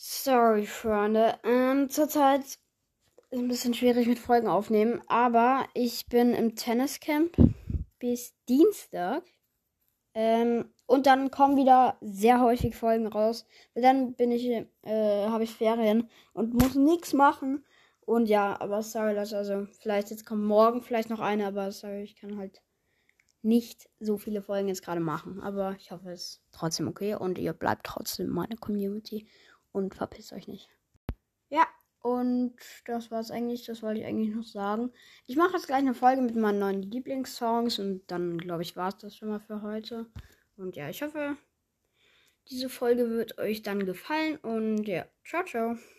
Sorry, Freunde. Ähm, zurzeit ist ein bisschen schwierig mit Folgen aufnehmen, aber ich bin im Tenniscamp bis Dienstag. Ähm, und dann kommen wieder sehr häufig Folgen raus. Weil dann bin ich, äh, habe ich Ferien und muss nichts machen. Und ja, aber sorry, Leute, also vielleicht jetzt kommt morgen vielleicht noch eine, aber sorry, ich kann halt nicht so viele Folgen jetzt gerade machen. Aber ich hoffe, es ist trotzdem okay und ihr bleibt trotzdem meine Community und verpisst euch nicht. Ja, und das war's eigentlich. Das wollte ich eigentlich noch sagen. Ich mache jetzt gleich eine Folge mit meinen neuen Lieblingssongs und dann, glaube ich, war es das schon mal für heute. Und ja, ich hoffe, diese Folge wird euch dann gefallen und ja, ciao, ciao.